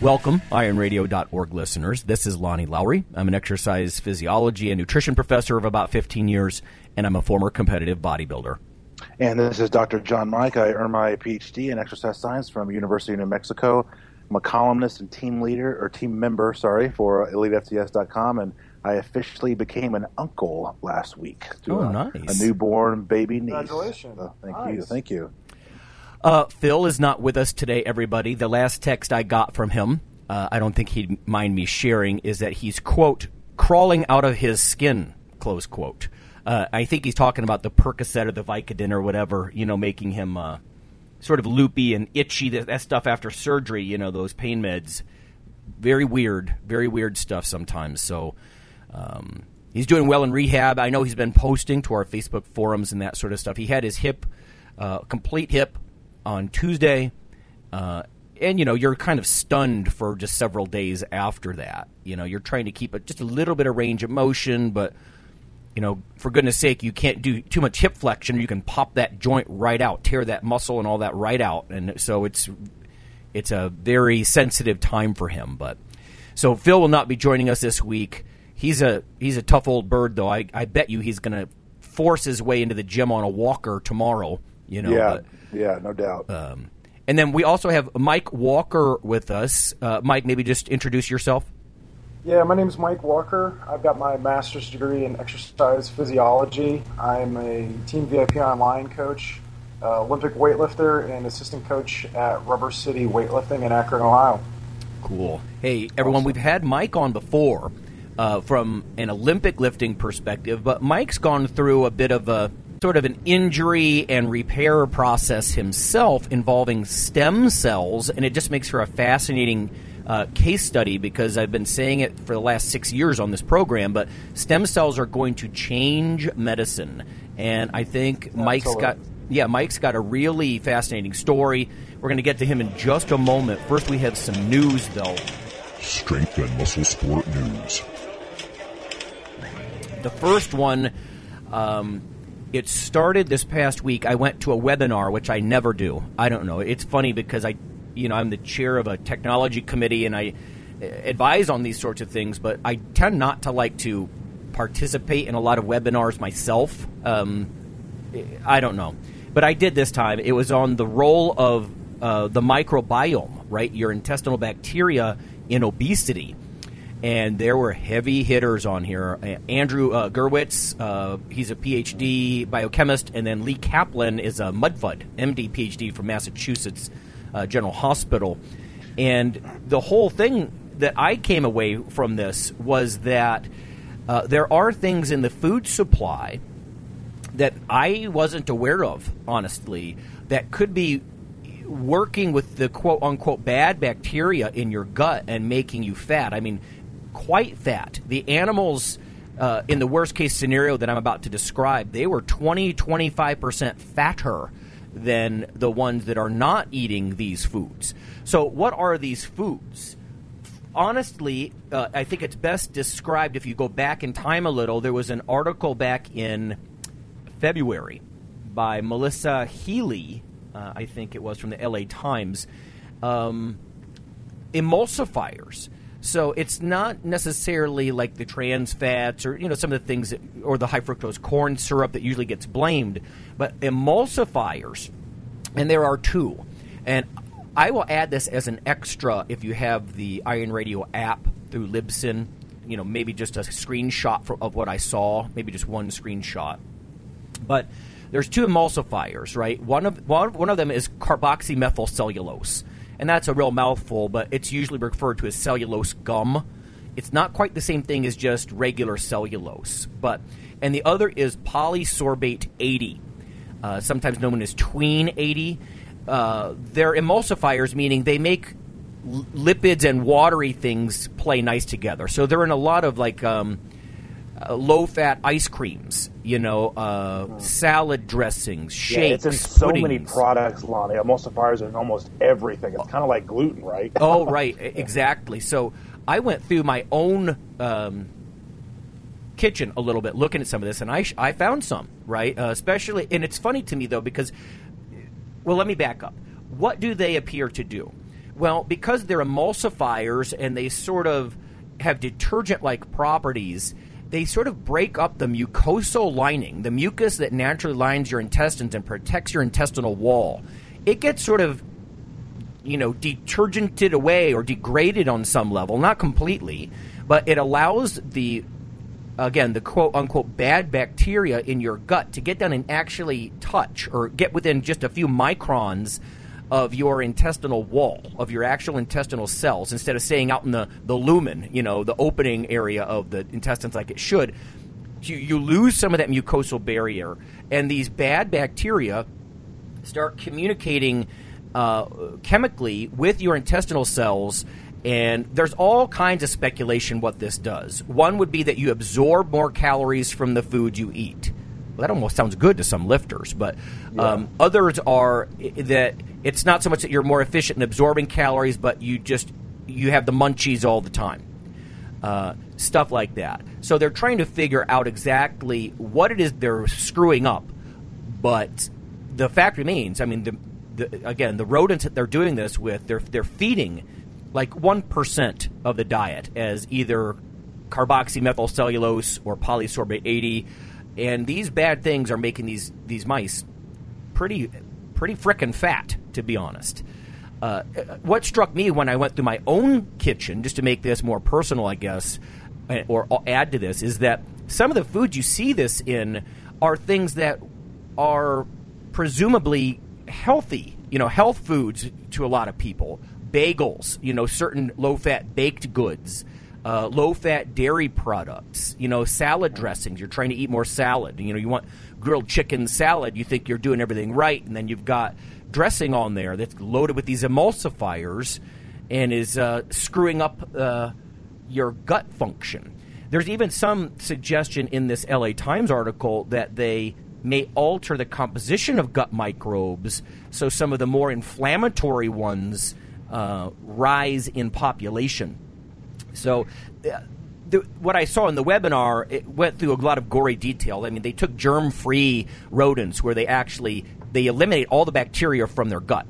Welcome, ironradio.org listeners. This is Lonnie Lowery. I'm an exercise physiology and nutrition professor of about 15 years, and I'm a former competitive bodybuilder. And this is Dr. John Mike. I earned my PhD in exercise science from University of New Mexico. I'm a columnist and team leader, or team member, sorry, for EliteFTS.com, and I officially became an uncle last week to Oh, a, nice. a newborn baby niece. Congratulations. So thank Nice. you, thank you. Uh, Phil is not with us today, everybody. The last text I got from him, uh, I don't think he'd mind me sharing, is that he's, quote, crawling out of his skin, close quote. Uh, I think he's talking about the Percocet or the Vicodin or whatever, you know, making him uh, sort of loopy and itchy. That, that stuff after surgery, you know, those pain meds. Very weird, very weird stuff sometimes. So um, he's doing well in rehab. I know he's been posting to our Facebook forums and that sort of stuff. He had his hip, uh, complete hip, on Tuesday, uh, and you know you're kind of stunned for just several days after that. You know you're trying to keep a, just a little bit of range of motion, but you know for goodness sake you can't do too much hip flexion. You can pop that joint right out, tear that muscle and all that right out, and so it's it's a very sensitive time for him. But so Phil will not be joining us this week. He's a he's a tough old bird though. I, I bet you he's going to force his way into the gym on a walker tomorrow. You know, yeah, but- yeah, no doubt. um, and then we also have Mike Walker with us. Uh, Mike, maybe just introduce yourself. Yeah, my name is Mike Walker. I've got my master's degree in exercise physiology. I'm a Team VIP online coach, uh, Olympic weightlifter, and assistant coach at Rubber City Weightlifting in Akron, Ohio. Cool. Hey, everyone, we've had Mike on before uh, from an Olympic lifting perspective, but Mike's gone through a bit of a sort of an injury and repair process himself involving stem cells, and it just makes for a fascinating uh, case study because I've been saying it for the last six years on this program, but stem cells are going to change medicine. And I think Mike's got yeah, Mike's got a really fascinating story. We're going to get to him in just a moment. First, we have some news, though. Strength and Muscle Sport News. The first one, um, it started this past week. I went to a webinar, which I never do. I don't know. It's funny because I, you know, I'm the chair of a technology committee and I advise on these sorts of things, but I tend not to like to participate in a lot of webinars myself. Um, I don't know. But I did this time. It was on the role of uh, the microbiome, right? Your intestinal bacteria in obesity. And there were heavy hitters on here. Andrew uh, Gewirtz, uh, he's a PhD biochemist, and then Lee Kaplan is a Mudfud, MD, PhD from Massachusetts uh, General Hospital. And the whole thing that I came away from this was that uh, there are things in the food supply that I wasn't aware of, honestly, that could be working with the quote unquote bad bacteria in your gut and making you fat. I mean, quite that. The animals, uh, in the worst case scenario that I'm about to describe, they were 20, 25% fatter than the ones that are not eating these foods. So, what are these foods? honestly, uh, I think it's best described if you go back in time a little. There was an article back in February by Melissa Healy, uh, I think it was from the LA Times, um, emulsifiers. So it's not necessarily like the trans fats or you know some of the things that, or the high fructose corn syrup that usually gets blamed, but emulsifiers, and there are two, and I will add this as an extra if you have the Iron Radio app through Libsyn. You know, maybe just a screenshot of what I saw, maybe just one screenshot. But there's two emulsifiers, right? One of one, one of them is carboxymethylcellulose, and that's a real mouthful, but it's usually referred to as cellulose gum. It's not quite the same thing as just regular cellulose, but and the other is polysorbate 80, uh, sometimes known as tween 80. uh, they're emulsifiers, meaning they make lipids and watery things play nice together. So they're in a lot of like um, uh, low-fat ice creams, you know, uh, salad dressings, shakes. Yeah, it's in so puddings. many products, Lonnie. Emulsifiers are in almost everything. It's kind of like gluten, right? oh, right, exactly. So I went through my own um, kitchen a little bit, looking at some of this, and I sh- I found some right, uh, especially, and it's funny to me though because, well, let me back up. What do they appear to do? Well, because they're emulsifiers and they sort of have detergent-like properties. They sort of break up the mucosal lining, the mucus that naturally lines your intestines and protects your intestinal wall. It gets sort of you know, detergented away or degraded on some level, not completely, but it allows the again the quote unquote bad bacteria in your gut to get down and actually touch or get within just a few microns of your intestinal wall of your actual intestinal cells instead of staying out in the, the lumen you know the opening area of the intestines like it should you, you lose some of that mucosal barrier and these bad bacteria start communicating uh, chemically with your intestinal cells. And there's all kinds of speculation what this does. One would be that you absorb more calories from the food you eat. That almost sounds good to some lifters, but um, others are that it's not so much that you're more efficient in absorbing calories, but you just you have the munchies all the time uh, stuff like that. So they're trying to figure out exactly what it is they're screwing up. But the fact remains, I mean, the, the, again, the rodents that they're doing this with, they're they're feeding like one percent of the diet as either carboxymethylcellulose or polysorbate 80, and these bad things are making these these mice pretty pretty frickin' fat, to be honest. Uh, what struck me when I went through my own kitchen, just to make this more personal, I guess, uh, or add to this, is that some of the foods you see this in are things that are presumably healthy, you know, health foods to a lot of people. Bagels, you know, certain low fat baked goods, uh, low fat dairy products, you know, salad dressings. You're trying to eat more salad. You know, you want grilled chicken salad. You think you're doing everything right, and then you've got dressing on there that's loaded with these emulsifiers and is uh, screwing up uh, your gut function. There's even some suggestion in this LA Times article that they may alter the composition of gut microbes so some of the more inflammatory ones uh, rise in population. So, uh, the, what I saw in the webinar, it went through a lot of gory detail. I mean, they took germ-free rodents where they actually they eliminate all the bacteria from their gut,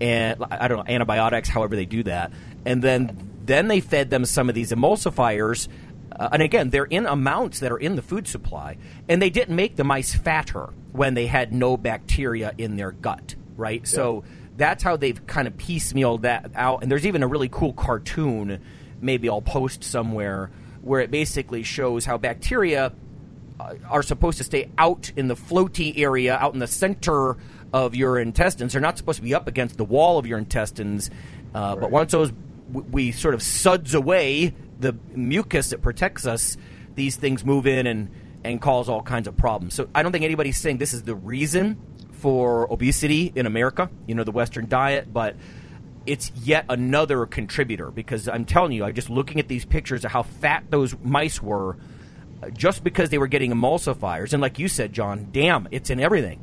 and I don't know antibiotics, however they do that, and then then they fed them some of these emulsifiers. Uh, and again, they're in amounts that are in the food supply, and they didn't make the mice fatter when they had no bacteria in their gut, right? So that's how they've kind of piecemealed that out. And there's even a really cool cartoon, maybe I'll post somewhere, where it basically shows how bacteria uh, are supposed to stay out in the floaty area, out in the center of your intestines. They're not supposed to be up against the wall of your intestines. Uh, But once those w- we sort of suds away the mucus that protects us, these things move in and and cause all kinds of problems. So I don't think anybody's saying this is the reason for obesity in America. You know, the Western diet, but it's yet another contributor because I'm telling you, I'm just looking at these pictures of how fat those mice were uh, just because they were getting emulsifiers. And like you said, John, damn, it's in everything.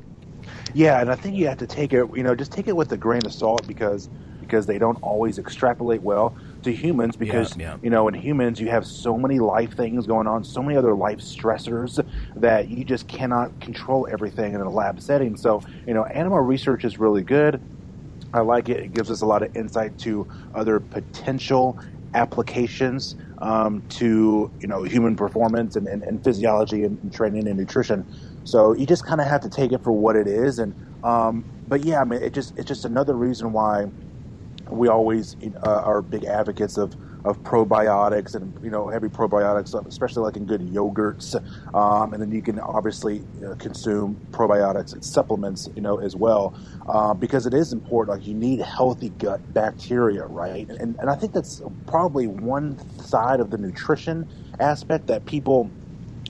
Yeah, and I think you have to take it, you know, just take it with a grain of salt because because they don't always extrapolate well to humans because Yeah, yeah. you know in humans you have so many life things going on, so many other life stressors that you just cannot control everything in a lab setting. So, you know, animal research is really good. I like it. It gives us a lot of insight to other potential applications um, to you know human performance and, and, and physiology and, and training and nutrition. So you just kind of have to take it for what it is. And um, but yeah, I mean, it just it's just another reason why we always uh, are big advocates of, of probiotics and you know heavy probiotics, especially like in good yogurts. Um, and then you can obviously uh, consume probiotics and supplements, you know, as well, uh, because it is important. Like you need healthy gut bacteria, right? And and I think that's probably one side of the nutrition aspect that people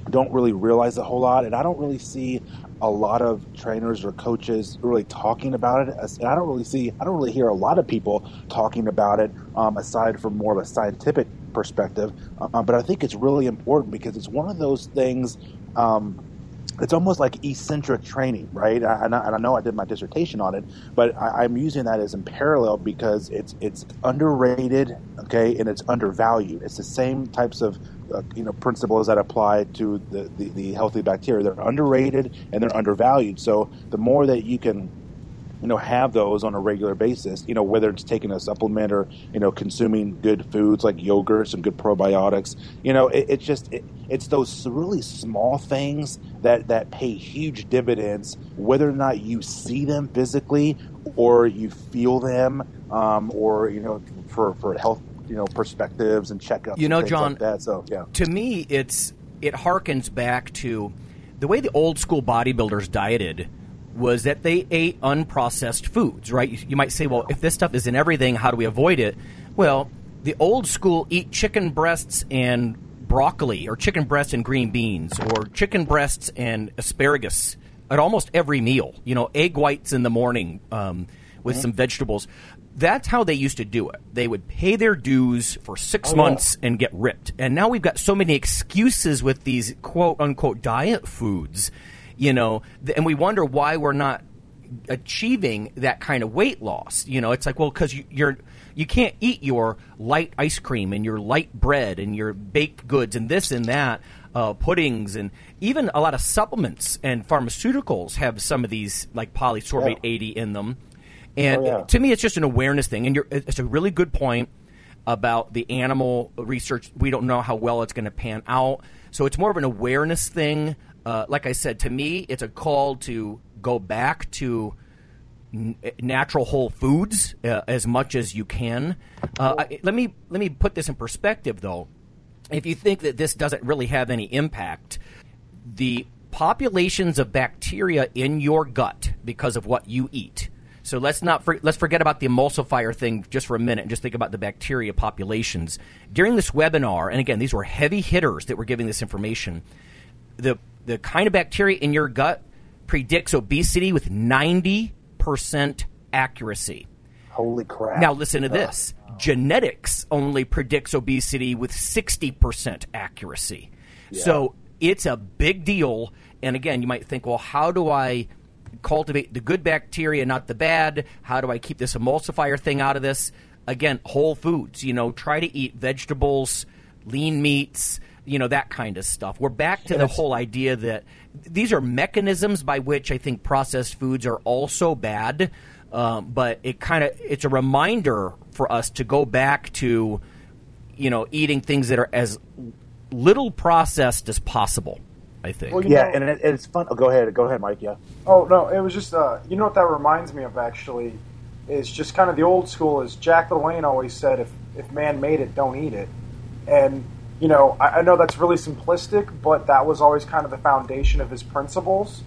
don't really realize a whole lot, and I don't really see a lot of trainers or coaches really talking about it. And I don't really see, I don't really hear a lot of people talking about it um, aside from more of a scientific perspective. Uh, but I think it's really important because it's one of those things. Um, it's almost like eccentric training, right? And I, and I, know I did my dissertation on it, but I, am using that as in parallel because it's it's underrated, okay, and it's undervalued. It's the same types of uh, you know principles that apply to the, the, the healthy bacteria. They're underrated and they're undervalued. So the more that you can you know have those on a regular basis you know whether it's taking a supplement or you know consuming good foods like yogurts and good probiotics you know it, it's just it, it's those really small things that that pay huge dividends whether or not you see them physically or you feel them um, or you know for for health you know perspectives and checkups you know john like that so yeah to me it's it harkens back to the way the old school bodybuilders dieted was that they ate unprocessed foods, right? You, you, might say, well, if this stuff is in everything, how do we avoid it? Well, the old school eat chicken breasts and broccoli, or chicken breasts and green beans, or chicken breasts and asparagus at almost every meal. You know, egg whites in the morning um, with mm-hmm. some vegetables. That's how they used to do it. They would pay their dues for six oh, months yeah. and get ripped. And now we've got so many excuses with these quote unquote diet foods you know, and we wonder why we're not achieving that kind of weight loss. You know, it's like, well, because you, you're you can't eat your light ice cream and your light bread and your baked goods and this and that, uh, puddings and even a lot of supplements and pharmaceuticals have some of these like polysorbate yeah. 80 in them. And oh, yeah. to me, it's just an awareness thing. And it's a really good point about the animal research. We don't know how well it's going to pan out. So it's more of an awareness thing uh, like I said, to me, it's a call to go back to n- natural whole foods uh, as much as you can. Uh, I, let me let me put this in perspective, though. If you think that this doesn't really have any impact, the populations of bacteria in your gut because of what you eat. So let's not for, let's forget about the emulsifier thing just for a minute and just think about the bacteria populations. During this webinar, and again, these were heavy hitters that were giving this information. The the kind of bacteria in your gut predicts obesity with 90% accuracy. Holy crap. Now, listen to uh, this genetics only predicts obesity with 60% accuracy. Yeah. So it's a big deal. And again, you might think, well, how do I cultivate the good bacteria, not the bad? How do I keep this emulsifier thing out of this? Again, whole foods. You know, try to eat vegetables, lean meats you know that kind of stuff. We're back to the whole idea that these are mechanisms by which I think processed foods are also bad. Um, but it kind of it's a reminder for us to go back to you know eating things that are as little processed as possible. I think. Well, yeah, know, and it, it's fun. Oh, go ahead, go ahead, Mike. Yeah. Oh no, it was just uh, you know what that reminds me of actually is just kind of the old school. Is Jack LaLanne always said if if man made it, don't eat it, and you know, I, I know that's really simplistic, but that was always kind of the foundation of his principles.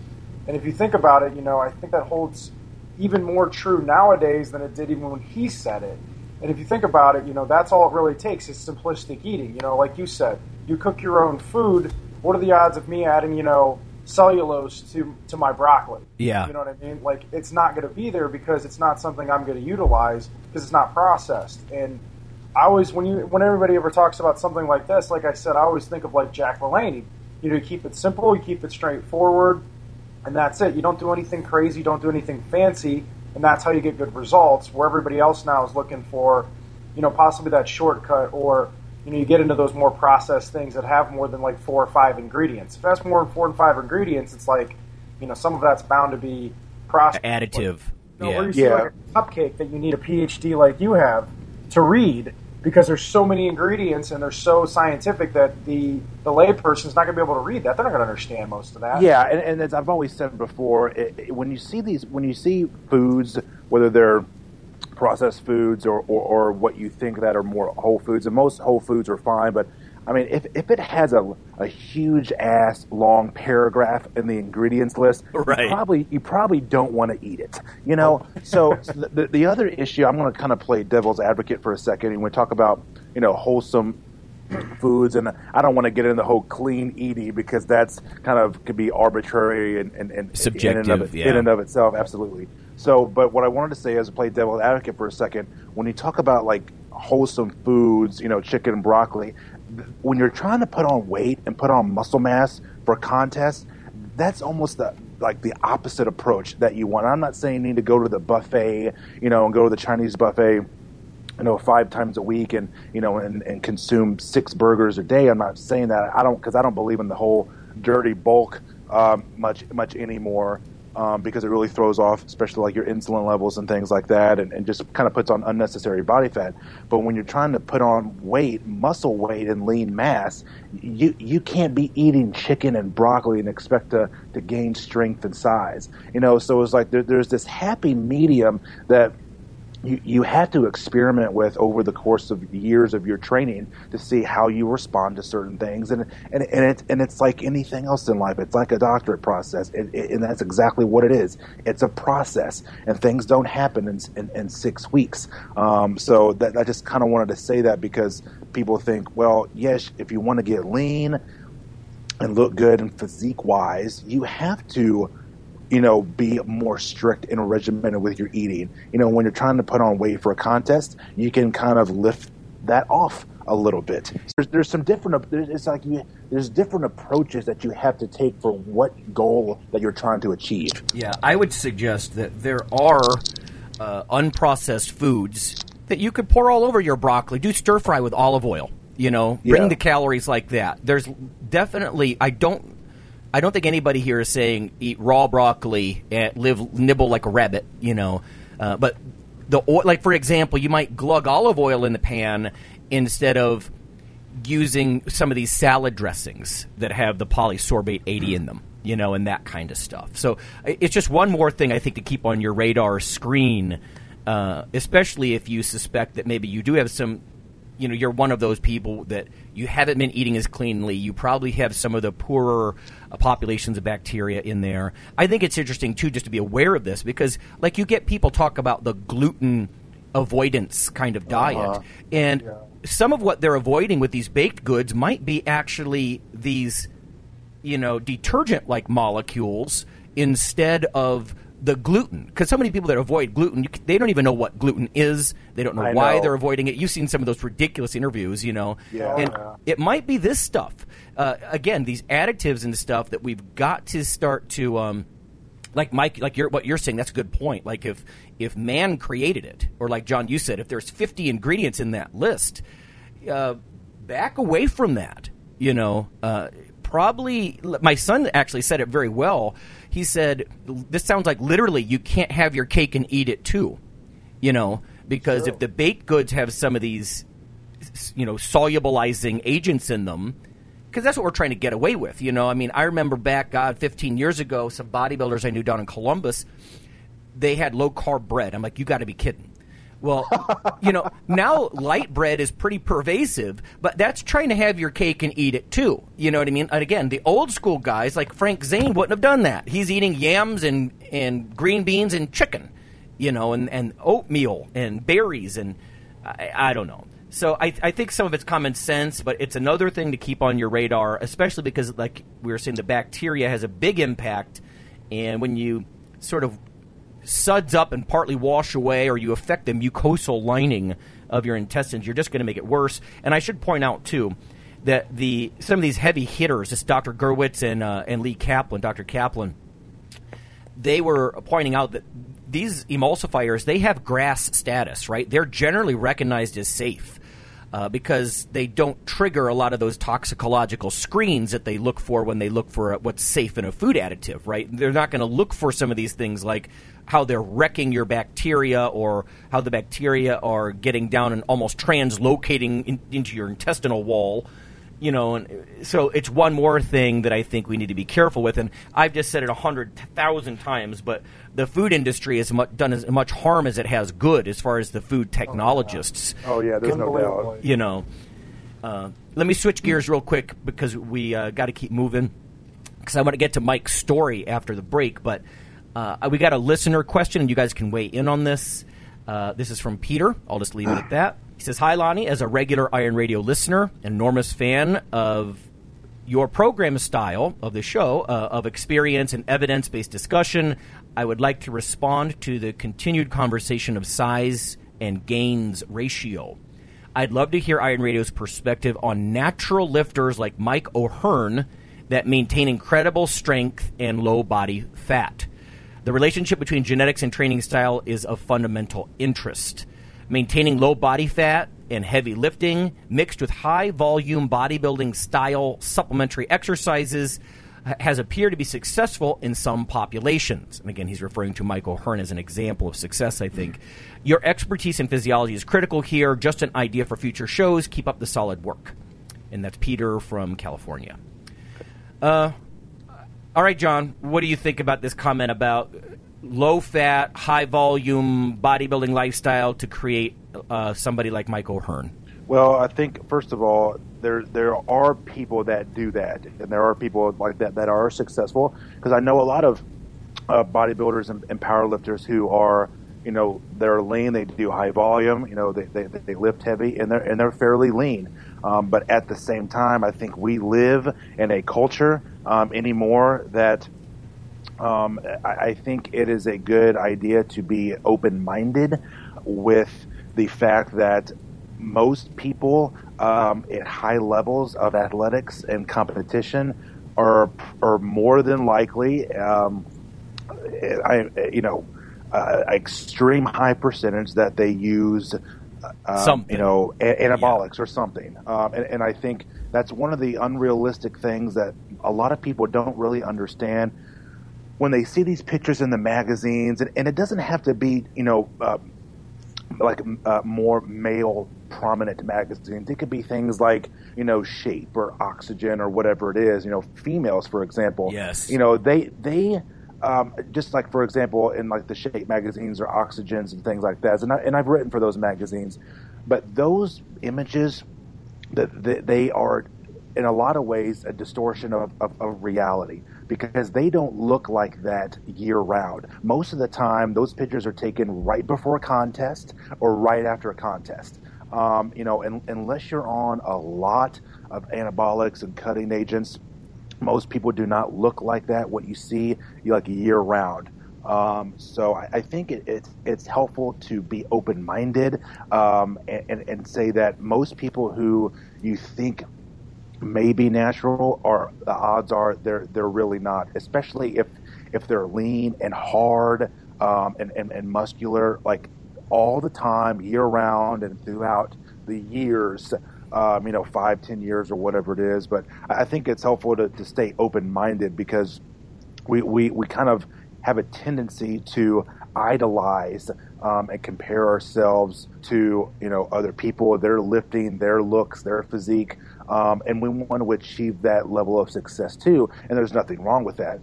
And if you think about it, you know, I think that holds even more true nowadays than it did even when he said it. And if you think about it, you know, that's all it really takes is simplistic eating. You know, like you said, you cook your own food. What are the odds of me adding, you know, cellulose to to my broccoli? Yeah. You know what I mean? Like it's not going to be there because it's not something I'm going to utilize because it's not processed. And I always when you when everybody ever talks about something like this, like I said, I always think of like Jack LaLanne. You know, you keep it simple, you keep it straightforward, and that's it. You don't do anything crazy, you don't do anything fancy, and that's how you get good results. Where everybody else now is looking for, you know, possibly that shortcut or you know, you get into those more processed things that have more than like four or five ingredients. If that's more than four and five ingredients, it's like, you know, some of that's bound to be processed. Additive. Like, you know, yeah. Or you see yeah. like a cupcake that you need a PhD like you have to read because there's so many ingredients and they're so scientific that the the layperson is not going to be able to read that. They're not going to understand most of that. Yeah, and, and as I've always said before, it, it, when you see these, when you see foods, whether they're processed foods or, or, or, what you think that are more whole foods, and most whole foods are fine, but I mean, if, if it has a, a huge ass long paragraph in the ingredients list, right. you probably you probably don't want to eat it. You know. Oh. so, so the, the other issue, I'm going to kind of play devil's advocate for a second, and we talk about you know wholesome foods, and I don't want to get into the whole clean eating because that's kind of could be arbitrary and, and, and Subjective, in and, of, yeah. in and of itself, absolutely. So, but what I wanted to say is play devil's advocate for a second. When you talk about like wholesome foods, you know, chicken and broccoli, when you're trying to put on weight and put on muscle mass for a contest, that's almost the like the opposite approach that you want. I'm not saying you need to go to the buffet, you know, and go to the Chinese buffet you know, five times a week and, you know, and, and consume six burgers a day. I'm not saying that. I don't, because I don't believe in the whole dirty bulk um, much, much anymore. Um, because it really throws off, especially like your insulin levels and things like that, and, and just kind of puts on unnecessary body fat. But when you're trying to put on weight, muscle weight, and lean mass, you you can't be eating chicken and broccoli and expect to, to gain strength and size. You know, so it's like there, there's this happy medium that you, you had to experiment with over the course of years of your training to see how you respond to certain things. And and and, it, and it's like anything else in life. It's like a doctorate process. It, and that's exactly what it is. It's a process and things don't happen in, in, in six weeks. Um, so that, I just kind of wanted to say that because people think well yes if you want to get lean and look good and physique wise you have to you know, be more strict and regimented with your eating. You know, when you're trying to put on weight for a contest, you can kind of lift that off a little bit. There's, there's some different. It's like you, there's different approaches that you have to take for what goal that you're trying to achieve. Yeah, I would suggest that there are uh, unprocessed foods that you could pour all over your broccoli. Do stir fry with olive oil. You know, bring Yeah. the calories like that. There's definitely. I don't. I don't think anybody here is saying eat raw broccoli and live nibble like a rabbit. You know, uh, but the oil, like for example, you might glug olive oil in the pan instead of using some of these salad dressings that have the polysorbate 80 in them, you know, and that kind of stuff. So it's just one more thing I think to keep on your radar screen, uh, especially if you suspect that maybe you do have some, you know, you're one of those people that you haven't been eating as cleanly. You probably have some of the poorer uh, populations of bacteria in there. I think it's interesting too just to be aware of this because, like, you get people talk about the gluten avoidance kind of diet, Uh-huh. and some of what they're avoiding with these baked goods might be actually these, you know, detergent like molecules instead of the gluten. Because so many people that avoid gluten, c- they don't even know what gluten is. They don't know I why know. they're avoiding it. You've seen some of those ridiculous interviews, you know. Yeah. And it might be this stuff. Uh, again, these additives and stuff that we've got to start to. Um, like Mike, like you're, what you're saying, that's a good point. Like if if man created it, or like John, you said, if there's 50 ingredients in that list, uh, back away from that. You know, uh, probably my son actually said it very well. He said, "This sounds like literally you can't have your cake and eat it too." You know, because if the baked goods have some of these, you know, solubilizing agents in them, because that's what we're trying to get away with. You know, I mean, I remember back, God, 15 years ago, some bodybuilders I knew down in Columbus, they had low carb bread. I'm like, you got to be kidding. Well, you know, now light bread is pretty pervasive, but that's trying to have your cake and eat it too. You know what I mean? And again, the old school guys like Frank Zane wouldn't have done that. He's eating yams and, and green beans and chicken, you know, and, and oatmeal and berries and I, I don't know. So I, I think some of it's common sense, but it's another thing to keep on your radar, especially because, like we were saying, the bacteria has a big impact, and when you sort of suds up and partly wash away, or you affect the mucosal lining of your intestines, you're just going to make it worse. And I should point out too that the some of these heavy hitters, this Dr. Gewirtz and uh, and Lee Kaplan, Dr. Kaplan, they were pointing out that these emulsifiers they have GRAS status, right? They're generally recognized as safe. Uh, because they don't trigger a lot of those toxicological screens that they look for when they look for a, what's safe in a food additive, right? They're not going to look for some of these things like how they're wrecking your bacteria or how the bacteria are getting down and almost translocating in, into your intestinal wall you know, and so it's one more thing that I think we need to be careful with. And I've just said it a hundred thousand times, but the food industry has mu- done as much harm as it has good as far as the food technologists. Oh yeah, there's no doubt. You know, uh, let me switch gears real quick because we uh, got to keep moving because I want to get to Mike's story after the break. But uh, we got a listener question, and you guys can weigh in on this. Uh, this is from Peter. I'll just leave it at that. He says, Hi, Lonnie. As a regular Iron Radio listener, enormous fan of your program style of the show uh, of experience and evidence based discussion, I would like to respond to the continued conversation of size and gains ratio. I'd love to hear Iron Radio's perspective on natural lifters like Mike O'Hearn that maintain incredible strength and low body fat. The relationship between genetics and training style is of fundamental interest. Maintaining low body fat and heavy lifting mixed with high volume bodybuilding style supplementary exercises has appeared to be successful in some populations. And again, he's referring to Mike O'Hearn as an example of success, I think. Your expertise in physiology is critical here. Just an idea for future shows. Keep up the solid work. And that's Peter from California. Uh, all right, John, what do you think about this comment about low fat, high volume bodybuilding lifestyle to create uh, somebody like Mike O'Hearn? Well, I think first of all, there there are people that do that, and there are people like that that are successful. Because I know a lot of uh, bodybuilders and, and powerlifters who are, you know, they're lean, they do high volume, you know, they, they, they lift heavy, and they're and they're fairly lean. Um, but at the same time, I think we live in a culture um, anymore that um, I, I think it is a good idea to be open minded with the fact that most people um, at high levels of athletics and competition are are more than likely, um, I, you know, uh, extreme high percentage that they use, um, you know, a- anabolics yeah. or something. Um, and, and I think that's one of the unrealistic things that a lot of people don't really understand when they see these pictures in the magazines, and, and it doesn't have to be, you know, uh, like uh, more male prominent magazines. It could be things like, you know, Shape or Oxygen or whatever it is. You know, females, for example. Yes. You know, they they um, just like for example in like the Shape magazines or Oxygens and things like that. And I, and I've written for those magazines, but those images that, they are in a lot of ways a distortion of, of, of reality because they don't look like that year round. Most of the time, those pictures are taken right before a contest or right after a contest. Um, you know, and, unless you're on a lot of anabolics and cutting agents, most people do not look like that. What you see, you like year round. Um, so I, I think it, it's it's helpful to be open minded um, and, and, and, say that most people who you think may be natural, or the odds are they're they're really not. Especially if if they're lean and hard um, and, and and muscular, like all the time, year round, and throughout the years. Um, you know, five, ten years, or whatever it is. But I think it's helpful to, to stay open minded because we, we, we kind of have a tendency to idolize um, and compare ourselves to you know other people, their lifting, their looks, their physique, um, and we want to achieve that level of success too. And there's nothing wrong with that.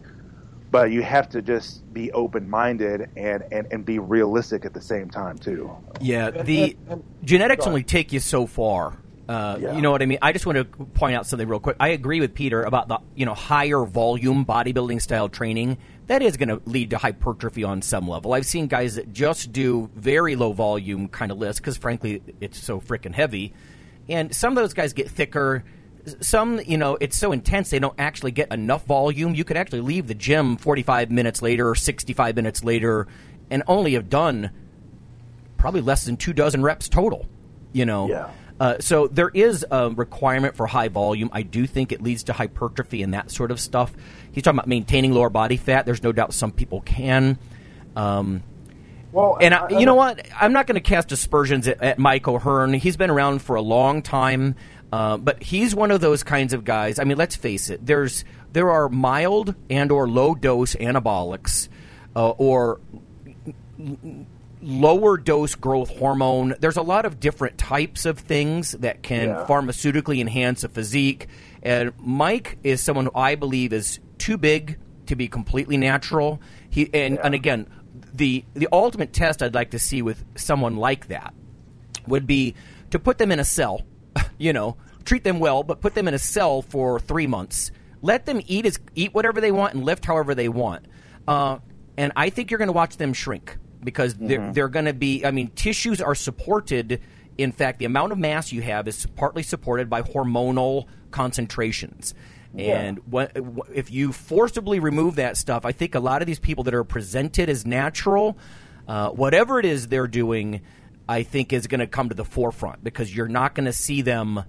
But you have to just be open minded and, and, and be realistic at the same time too. Yeah, the genetics only take you so far. Uh, yeah. You know what I mean? I just want to point out something real quick. I agree with Peter about the you know higher volume bodybuilding style training. That is going to lead to hypertrophy on some level. I've seen guys that just do very low volume kind of lifts because frankly it's so freaking heavy and some of those guys get thicker. Some, you know, it's so intense they don't actually get enough volume. You could actually leave the gym 45 minutes later or 65 minutes later and only have done probably less than two dozen reps total, you know. Yeah. Uh, so there is a requirement for high volume. I do think it leads to hypertrophy and that sort of stuff. He's talking about maintaining lower body fat. There's no doubt some people can. Um, well, and I, I, you know what? I'm not going to cast aspersions at, at Mike O'Hearn. He's been around for a long time, uh, but he's one of those kinds of guys. I mean, let's face it. There's there are mild and or low dose anabolics, uh, or lower dose growth hormone. There's a lot of different types of things that can yeah. pharmaceutically enhance a physique. And Mike is someone who I believe is too big to be completely natural. He and, yeah. and again the the ultimate test I'd like to see with someone like that would be to put them in a cell, you know, treat them well, but put them in a cell for three months. Let them eat as eat whatever they want and lift however they want. Uh, and I think you're going to watch them shrink because they're mm-hmm. they're going to be. I mean, tissues are supported in fact, the amount of mass you have is partly supported by hormonal concentrations. And what, if you forcibly remove that stuff, I think a lot of these people that are presented as natural, uh, whatever it is they're doing, I think is going to come to the forefront because you're not going to see them.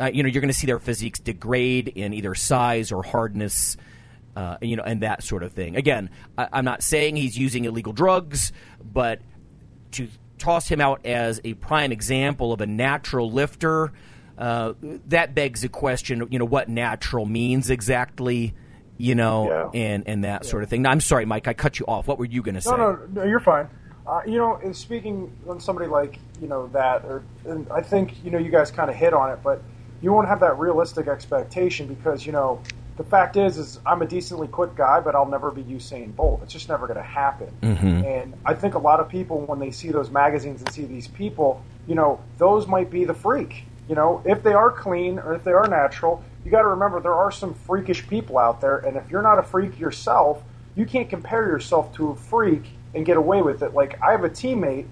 Uh, you know, you're going to see their physiques degrade in either size or hardness. Uh, you know, and that sort of thing. Again, I, I'm not saying he's using illegal drugs, but to toss him out as a prime example of a natural lifter, uh, that begs the question, you know, what natural means exactly, you know, Yeah. and, and that sort of thing. Now, I'm sorry, Mike, I cut you off. What were you going to say? No, no, no, you're fine. Uh, you know, in speaking on somebody like you know that, or and I think you know you guys kind of hit on it, but you won't have that realistic expectation because you know the fact is is I'm a decently quick guy, but I'll never be Usain Bolt. It's just never going to happen. And I think a lot of people when they see those magazines and see these people, you know, those might be the freak. You know, if they are clean or if they are natural, you got to remember there are some freakish people out there, and if you're not a freak yourself, you can't compare yourself to a freak and get away with it. Like I have a teammate,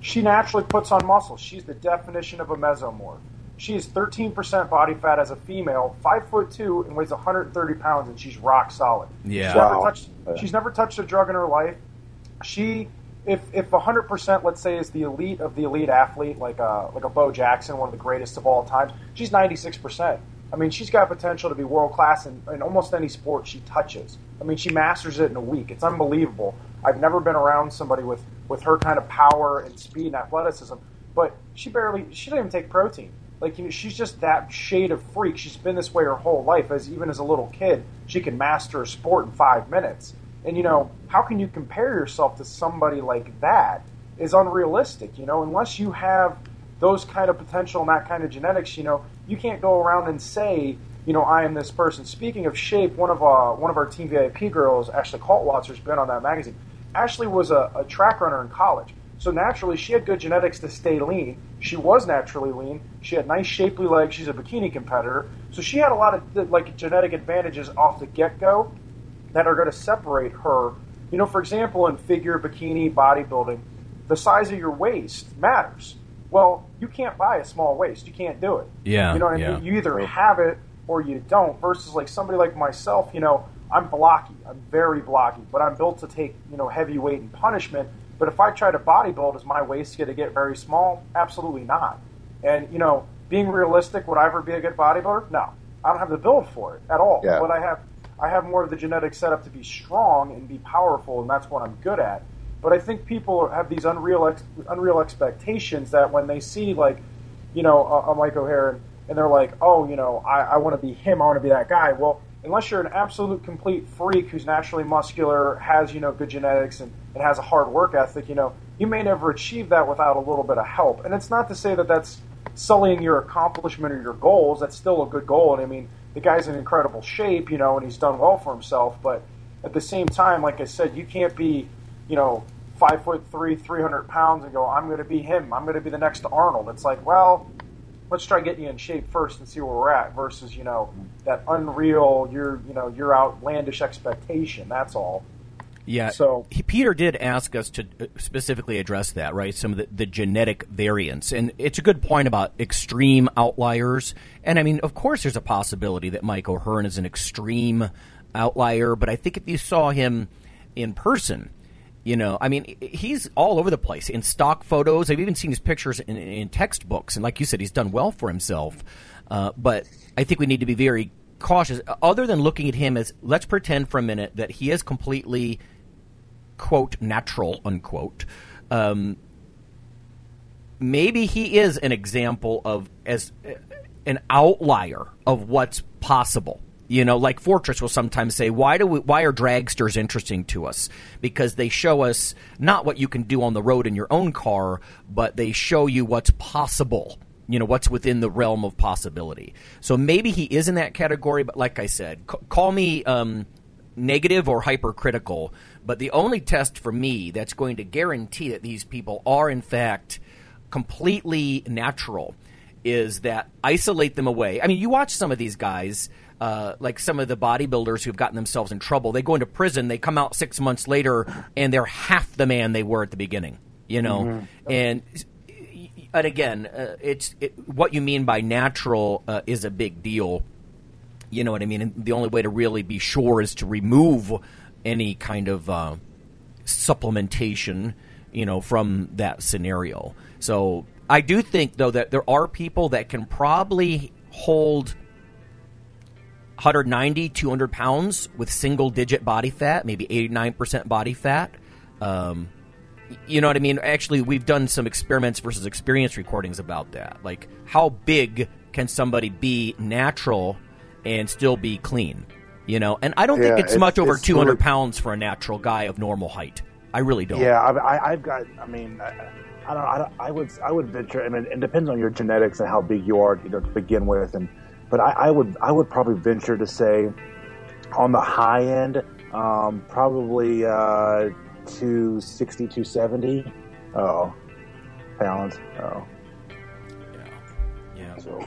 she naturally puts on muscle. She's the definition of a mesomorph. She is 13% body fat as a female, five foot two, and weighs 130 pounds, and she's rock solid. Yeah. She's never Wow. touched. She's never touched a drug in her life. She, if if 100%, let's say, is the elite of the elite athlete, like a like a Bo Jackson, one of the greatest of all time, she's 96%. I mean, she's got potential to be world class in, in almost any sport she touches. I mean, she masters it in a week. It's unbelievable. I've never been around somebody with, with her kind of power and speed and athleticism, but she barely, she doesn't even take protein. Like, you know, she's just that shade of freak. She's been this way her whole life. As even as a little kid, she can master a sport in five minutes. And you know, how can you compare yourself to somebody like that? Is unrealistic. You know, unless you have those kind of potential and that kind of genetics, you know, you can't go around and say, you know, I am this person. Speaking of shape, one of uh, one of our team VIP girls, Ashley Kaltwasser's been on that magazine. Ashley was a, a track runner in college, so naturally she had good genetics to stay lean. She was naturally lean. She had nice shapely legs. She's a bikini competitor, so she had a lot of like genetic advantages off the get go that are going to separate her. You know, for example, in figure, bikini, bodybuilding, the size of your waist matters. Well, you can't buy a small waist. You can't do it. Yeah, You know what I yeah. mean? You either have it or you don't. Versus like somebody like myself, you know, I'm blocky. I'm very blocky, but I'm built to take you know heavy weight and punishment. But if I try to bodybuild, is my waist going to get very small? Absolutely not. And you know, being realistic, would I ever be a good bodybuilder? No, I don't have the build for it at all. Yeah. But I have, I have more of the genetic setup to be strong and be powerful, and that's what I'm good at. But I think people have these unreal, ex- unreal expectations that when they see like, you know, a, a Mike O'Hearn, and they're like, oh, you know, I, I want to be him, I want to be that guy. Well, unless you're an absolute complete freak who's naturally muscular, has you know good genetics, and, and has a hard work ethic, you know, you may never achieve that without a little bit of help. And it's not to say that that's sullying your accomplishment or your goals. That's still a good goal. And I mean, the guy's in incredible shape, you know, and he's done well for himself. But at the same time, like I said, you can't be, you know, five foot three, three hundred pounds, and go, I'm going to be him. I'm going to be the next Arnold. It's like, well, let's try getting you in shape first and see where we're at. Versus, you know, that unreal, you're, you know, your outlandish expectation. That's all. Yeah. So- he, Peter did ask us to uh, specifically address that, right? Some of the, the genetic variants, and it's a good point about extreme outliers. And I mean, of course, there's a possibility that Mike O'Hearn is an extreme outlier, but I think if you saw him in person, you know, I mean, he's all over the place in stock photos. I've even seen his pictures in, in textbooks, and like you said, he's done well for himself. Uh, but I think we need to be very cautious. Other than looking at him as, let's pretend for a minute that he is completely quote natural unquote um, maybe he is an example of as uh, an outlier of what's possible. You know like Fortney will sometimes say why do we why are dragsters interesting to us? Because they show us not what you can do on the road in your own car but they show you what's possible you know what's within the realm of possibility. So maybe he is in that category but like i said c- call me um, negative or hypercritical, but the only test for me that's going to guarantee that these people are in fact completely natural is that isolate them away. I mean, you watch some of these guys, uh, like some of the bodybuilders who've gotten themselves in trouble. They go into prison, they come out six months later, and they're half the man they were at the beginning. You know, and and again, uh, it's it, what you mean by natural uh, is a big deal. You know what I mean? And the only way to really be sure is to remove any kind of uh, supplementation, you know, from that scenario. So I do think, though, that there are people that can probably hold 190, 200 pounds with single digit body fat, maybe 89% body fat. Um, you know what I mean? Actually, we've done some experiments versus experience recordings about that. Like, how big can somebody be natural and still be clean? You know, and I don't Yeah, think it's, it's- much over it's 200 really- pounds for a natural guy of normal height. I really don't. Yeah, I, I, I've got. I mean, I, I don't. I, don't, I would. I would venture. I mean, it depends on your genetics and how big you are, you know, to begin with. And but I, I would. I would probably venture to say, on the high end, um, probably uh, 260, 270. Oh, pounds. Oh, Yeah. Yeah. so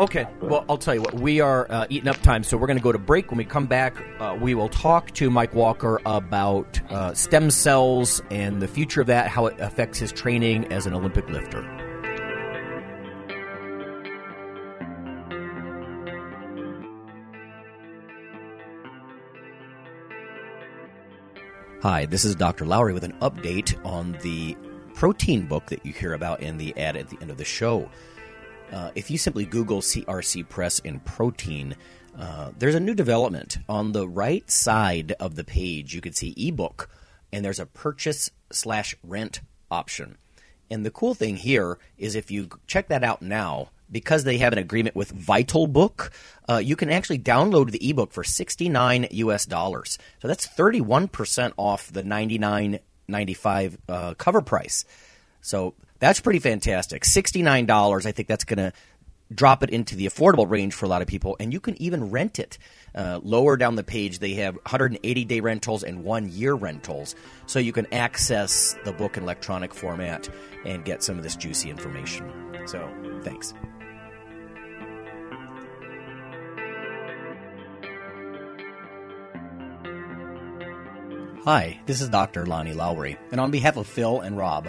Okay. Well, I'll tell you what. We are uh, eating up time, so we're going to go to break. When we come back, uh, we will talk to Mike Walker about uh, stem cells and the future of that, how it affects his training as an Olympic lifter. Hi, this is Dr. Lowery with an update on the protein book that you hear about in the ad at the end of the show. Uh, if you simply Google CRC Press and protein, uh, there's a new development. On the right side of the page, you can see ebook, and there's a purchase slash rent option. And the cool thing here is if you check that out now, because they have an agreement with VitalBook, uh, you can actually download the ebook for 69 US dollars. So that's 31% off the 99.95 uh, cover price. So that's pretty fantastic. $69, I think that's going to drop it into the affordable range for a lot of people, and you can even rent it. Uh, lower down the page, they have 180 day rentals and one year rentals, so you can access the book in electronic format and get some of this juicy information. So, thanks. Hi, this is Dr. Lonnie Lowery, and on behalf of Phil and Rob,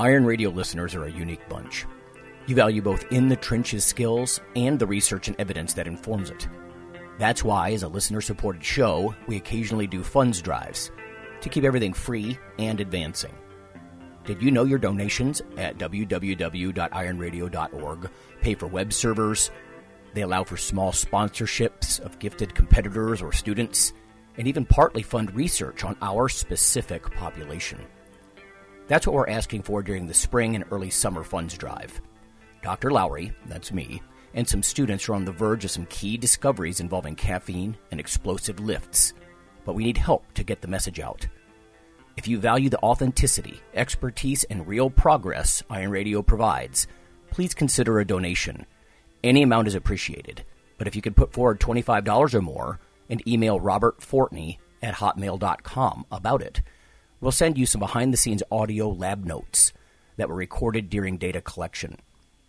Iron Radio listeners are a unique bunch. You value both in the trenches skills and the research and evidence that informs it. That's why, as a listener supported show, we occasionally do funds drives to keep everything free and advancing. Did you know your donations at www.ironradio.org pay for web servers? They allow for small sponsorships of gifted competitors or students, and even partly fund research on our specific population. That's what we're asking for during the spring and early summer funds drive. Dr. Lowery, that's me, and some students are on the verge of some key discoveries involving caffeine and explosive lifts, but we need help to get the message out. If you value the authenticity, expertise, and real progress Iron Radio provides, please consider a donation. Any amount is appreciated, but if you could put forward $25 or more and email Robert Fortney at hotmail.com about it, we'll send you some behind the scenes audio lab notes that were recorded during data collection.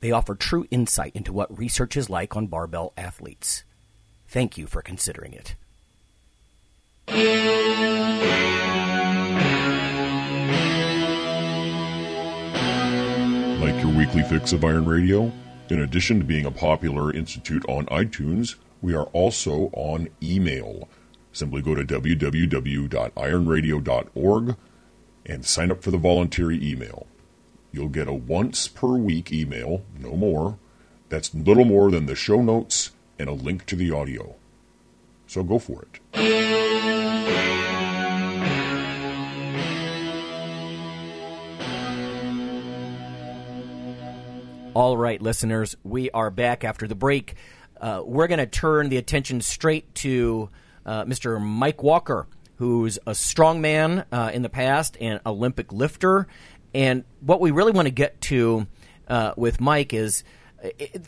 They offer true insight into what research is like on barbell athletes. Thank you for considering it. Like your weekly fix of Iron Radio? In addition to being a popular institute on iTunes, we are also on email. Simply go to www.ironradio.org and sign up for the voluntary email. You'll get a once per week email, no more. That's little more than the show notes and a link to the audio. So go for it. All right, listeners, we are back after the break. Uh, we're going to turn the attention straight to uh, Mr. Mike Walker, who's a strongman uh, in the past and Olympic lifter. And what we really want to get to uh, with Mike is,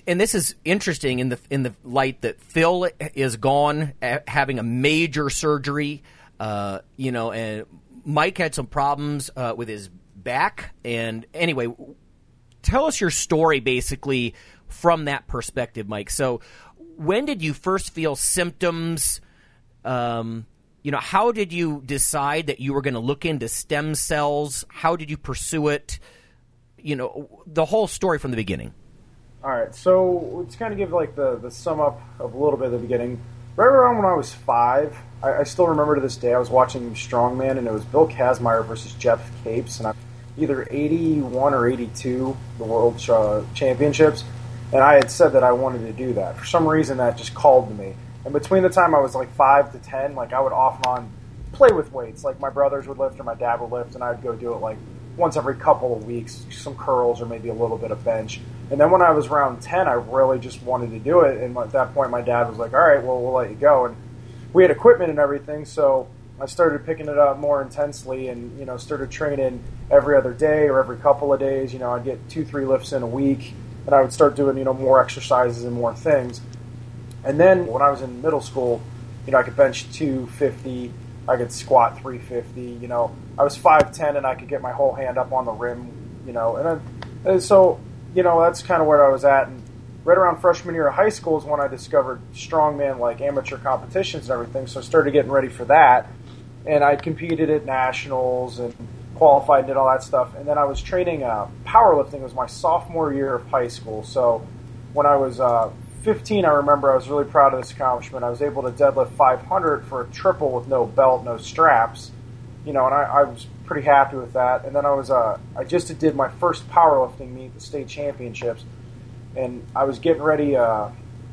and this is interesting in the in the light that Phil is gone, having a major surgery. Uh, you know, and Mike had some problems uh, with his back. And anyway, tell us your story basically from that perspective, Mike. So, when did you first feel symptoms? Um, you know, how did you decide that you were going to look into stem cells? How did you pursue it? You know, the whole story from the beginning. All right, so let's kind of give like the, the sum up of a little bit of the beginning. Right around when I was five, I, I still remember to this day, I was watching Strongman, and it was Bill Kazmaier versus Geoff Capes, and I either 81 or 82, the World uh, Championships, and I had said that I wanted to do that. For some reason, that just called to me. And between the time I was like 5 to 10, like I would off and on play with weights. Like my brothers would lift or my dad would lift, and I'd go do it like once every couple of weeks, some curls or maybe a little bit of bench. And then when I was around 10, I really just wanted to do it. And at that point, my dad was like, all right, well, we'll let you go. And we had equipment and everything, so I started picking it up more intensely and, you know, started training every other day or every couple of days. You know, I'd get two, three lifts in a week, and I would start doing, you know, more exercises and more things. And then when I was in middle school, you know, I could bench 250, I could squat 350, you know, I was 5'10 and I could get my whole hand up on the rim, you know, and and so, you know, that's kind of where I was at. And right around freshman year of high school is when I discovered strongman, like amateur competitions and everything. So I started getting ready for that. And I competed at nationals and qualified and did all that stuff. And then I was training uh, powerlifting. It was my sophomore year of high school. So when I was uh, 15, I remember I was really proud of this accomplishment. I was able to deadlift 500 for a triple with no belt, no straps. You know, and I, I was pretty happy with that. And then I was, uh, I just did my first powerlifting meet, the state championships, and I was getting ready uh,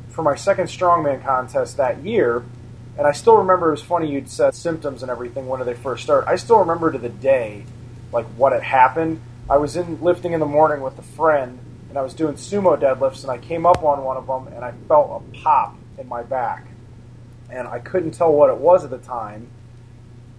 for my second strongman contest that year. And I still remember it was funny you'd said symptoms and everything when did they first start. I still remember to the day, like what had happened. I was in lifting in the morning with a friend, and I was doing sumo deadlifts, and I came up on one of them, and I felt a pop in my back, and I couldn't tell what it was at the time.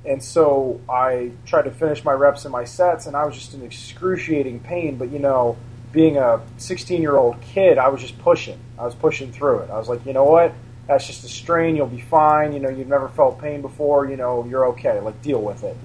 And so I tried to finish my reps and my sets, and I was just in excruciating pain. But you know, being a 16 year old kid, I was just pushing. I was pushing through it. I was like, you know what? That's just a strain. You'll be fine. You know, you've never felt pain before. You know, you're okay. Like, deal with it.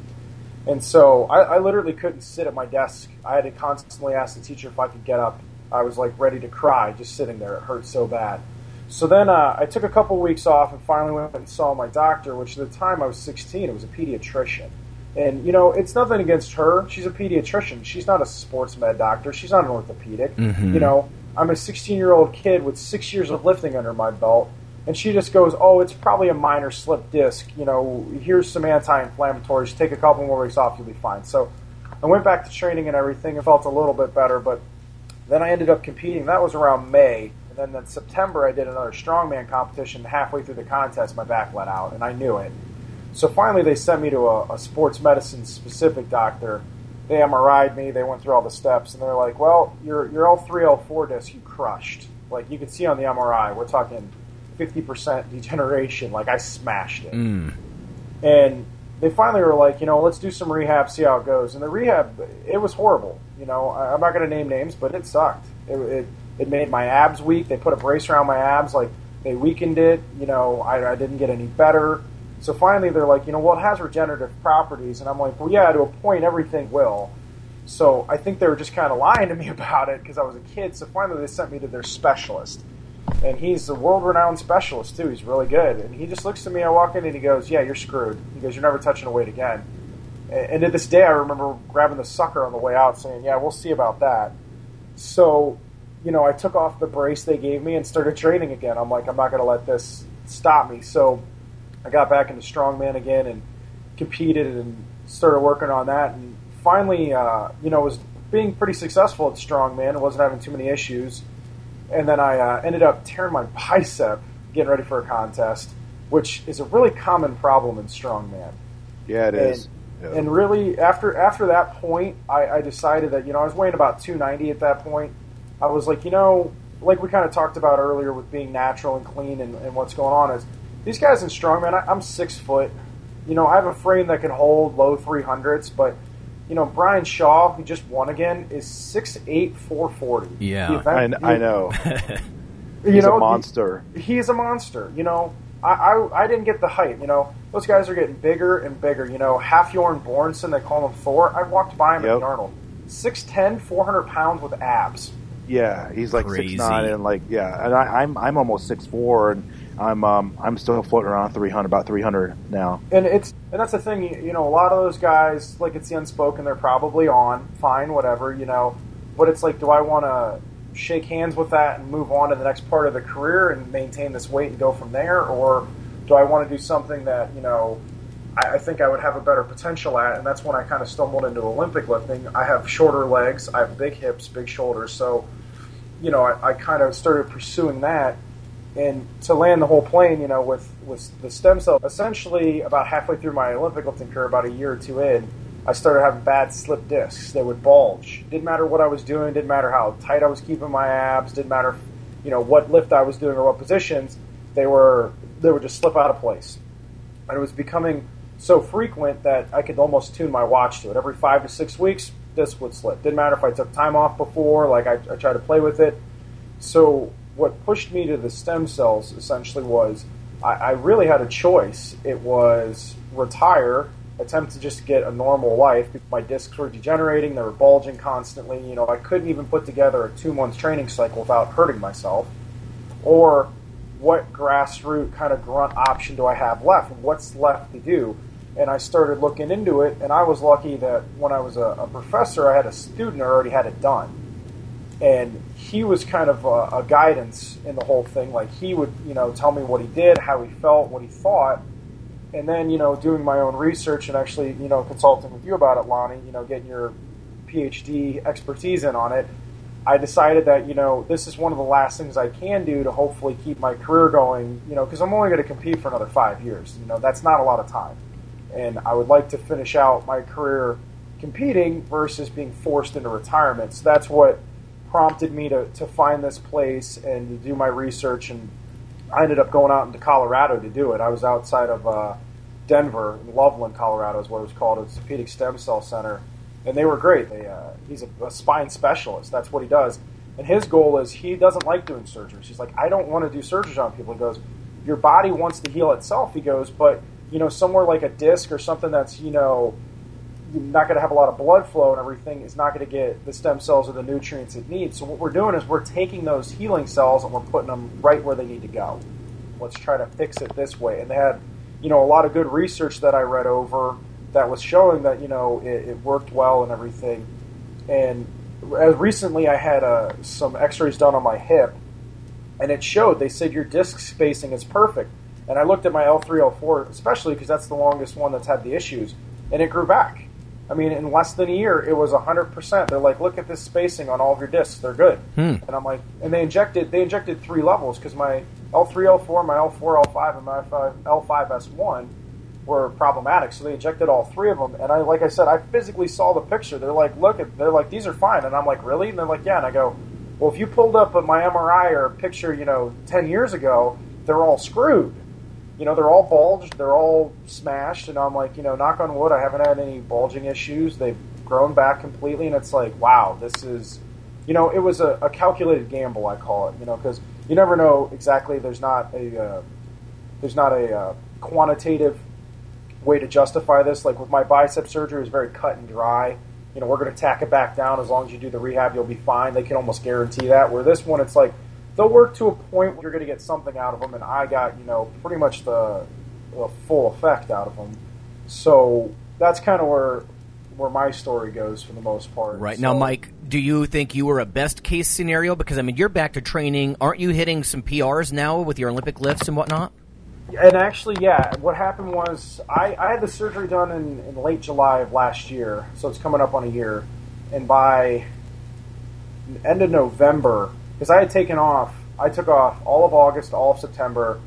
And so I, I literally couldn't sit at my desk. I had to constantly ask the teacher if I could get up. I was like ready to cry just sitting there. It hurt so bad. So then uh, I took a couple weeks off and finally went and saw my doctor, which at the time I was 16. It was a pediatrician. And, you know, it's nothing against her. She's a pediatrician. She's not a sports med doctor. She's not an orthopedic. Mhm. You know, I'm a 16 year old kid with six years of lifting under my belt. And she just goes, Oh, it's probably a minor slip disc. You know, here's some anti inflammatories. Take a couple more weeks off. You'll be fine. So I went back to training and everything and felt a little bit better. But then I ended up competing. That was around May. And then in September, I did another strongman competition. Halfway through the contest, my back let out, and I knew it. So finally, they sent me to a, a sports medicine specific doctor. They MRI'd me. They went through all the steps, and they're like, "Well, your your L3 L4 disc you crushed. Like you can see on the MRI, we're talking 50% degeneration. Like I smashed it." Mm. And they finally were like, you know, let's do some rehab, see how it goes. And the rehab, it was horrible. You know, I- I'm not going to name names, but it sucked. It, it it made my abs weak. They put a brace around my abs, like they weakened it. You know, I, I didn't get any better. So finally, they're like, you know, well, it has regenerative properties, and I'm like, well, yeah, to a point, everything will. So I think they were just kind of lying to me about it because I was a kid. So finally, they sent me to their specialist, and he's a world-renowned specialist too. He's really good, and he just looks at me. I walk in, and he goes, "Yeah, you're screwed." He goes, "You're never touching a weight again." And, and to this day, I remember grabbing the sucker on the way out, saying, "Yeah, we'll see about that." So, you know, I took off the brace they gave me and started training again. I'm like, I'm not going to let this stop me. So, I got back into strongman again and competed and started working on that. And finally, uh, you know, was being pretty successful at strongman. wasn't having too many issues. And then I uh, ended up tearing my bicep getting ready for a contest, which is a really common problem in strongman. Yeah, it is. And, yeah. and really, after after that point, I, I decided that you know I was weighing about 290 at that point. I was like, you know, like we kind of talked about earlier with being natural and clean and, and what's going on is these guys in strongman. I, I'm six foot. You know, I have a frame that can hold low 300s, but you know, Brian Shaw, who just won again, is six eight four forty. Yeah, event, I, I know. you He's know, a monster. He, he's a monster. You know, I, I, I didn't get the hype. You know, those guys are getting bigger and bigger. You know, Hafthor Bjornsson, they call him Thor. I walked by him yep. at Arnold. 6'10", 400 pounds with abs. Yeah, he's like six nine and like yeah, and I, I'm I'm almost six four and I'm um, I'm still floating around 300, about 300 now. And it's and that's the thing, you know, a lot of those guys, like it's the unspoken, they're probably on, fine, whatever, you know. But it's like, do I want to shake hands with that and move on to the next part of the career and maintain this weight and go from there, or do I want to do something that you know I, I think I would have a better potential at? And that's when I kind of stumbled into Olympic lifting. I have shorter legs, I have big hips, big shoulders, so you know I, I kind of started pursuing that and to land the whole plane, you know, with, with the stem cell, essentially about halfway through my Olympic lifting career, about a year or two in, I started having bad slip discs. They would bulge. Didn't matter what I was doing. Didn't matter how tight I was keeping my abs. Didn't matter, you know, what lift I was doing or what positions. They were they would just slip out of place, and it was becoming so frequent that I could almost tune my watch to it. Every five to six weeks, disc would slip. Didn't matter if I took time off before. Like I, I tried to play with it. So what pushed me to the stem cells essentially was I, I really had a choice. It was retire, attempt to just get a normal life. My discs were degenerating; they were bulging constantly. You know, I couldn't even put together a two-month training cycle without hurting myself. Or what grassroots kind of grunt option do I have left? What's left to do? And I started looking into it, and I was lucky that when I was a, a professor, I had a student who already had it done and he was kind of a, a, guidance in the whole thing. Like he would, you know, tell me what he did, how he felt, what he thought, and then you know, doing my own research and actually, you know, consulting with you about it, Lonnie. You know, getting your PhD expertise in on it. I decided that you know this is one of the last things I can do to hopefully keep my career going. You know, because I'm only going to compete for another five years. You know, that's not a lot of time, and I would like to finish out my career competing versus being forced into retirement. So that's what prompted me to, to find this place and to do my research. And I ended up going out into Colorado to do it. I was outside of uh, Denver, Loveland, Colorado is what it was called. It's Orthopedic Stem Cell Center. And they were great. They, uh, he's a, a spine specialist. That's what he does. And his goal is he doesn't like doing surgeries. He's like, I don't want to do surgeries on people. He goes, Your body wants to heal itself. He goes, But, you know, somewhere like a disc or something that's, you know, you're not going to have a lot of blood flow and everything is not going to get the stem cells or the nutrients it needs. So what we're doing is we're taking those healing cells and we're putting them right where they need to go. Let's try to fix it this way. And they had, you know, a lot of good research that I read over that was showing that you know it, it worked well and everything. And as recently, I had uh, some X-rays done on my hip, and it showed. They said your disc spacing is perfect. And I looked at my L3, L4, especially because that's the longest one that's had the issues, and it grew back I mean, in less than a year, it was hundred percent. They're like, look at this spacing on all of your discs; they're good. Hmm. And I'm like, and they injected they injected three levels because my L3, L4, my L4, L5, and my L5 S1 were problematic. So they injected all three of them. And I, like I said, I physically saw the picture. They're like, look at, they're like, these are fine. And I'm like, really? And they're like, yeah. And I go, well, if you pulled up my MRI or a picture, you know, ten years ago, they're all screwed you know, they're all bulged, they're all smashed, and I'm like, you know, knock on wood, I haven't had any bulging issues. They've grown back completely, and it's like, wow, this is, you know, it was a, a calculated gamble, I call it, you know, because you never know exactly. There's not a, uh, there's not a uh, quantitative way to justify this. Like with my bicep surgery, it was very cut and dry. You know, we're going to tack it back down. As long as you do the rehab, you'll be fine. They can almost guarantee that. Where this one, it's like they'll work to a point where you're going to get something out of them, and I got you know pretty much the, the full effect out of them. So that's kind of where where my story goes for the most part. Right so, now, Mike, do you think you were a best case scenario? Because I mean, you're back to training. Aren't you hitting some PRs now with your Olympic lifts and whatnot? And actually, yeah, what happened was I, I had the surgery done in, in late July of last year, so it's coming up on a year. And by end of November, because I had taken off. I took off all of August, all of September,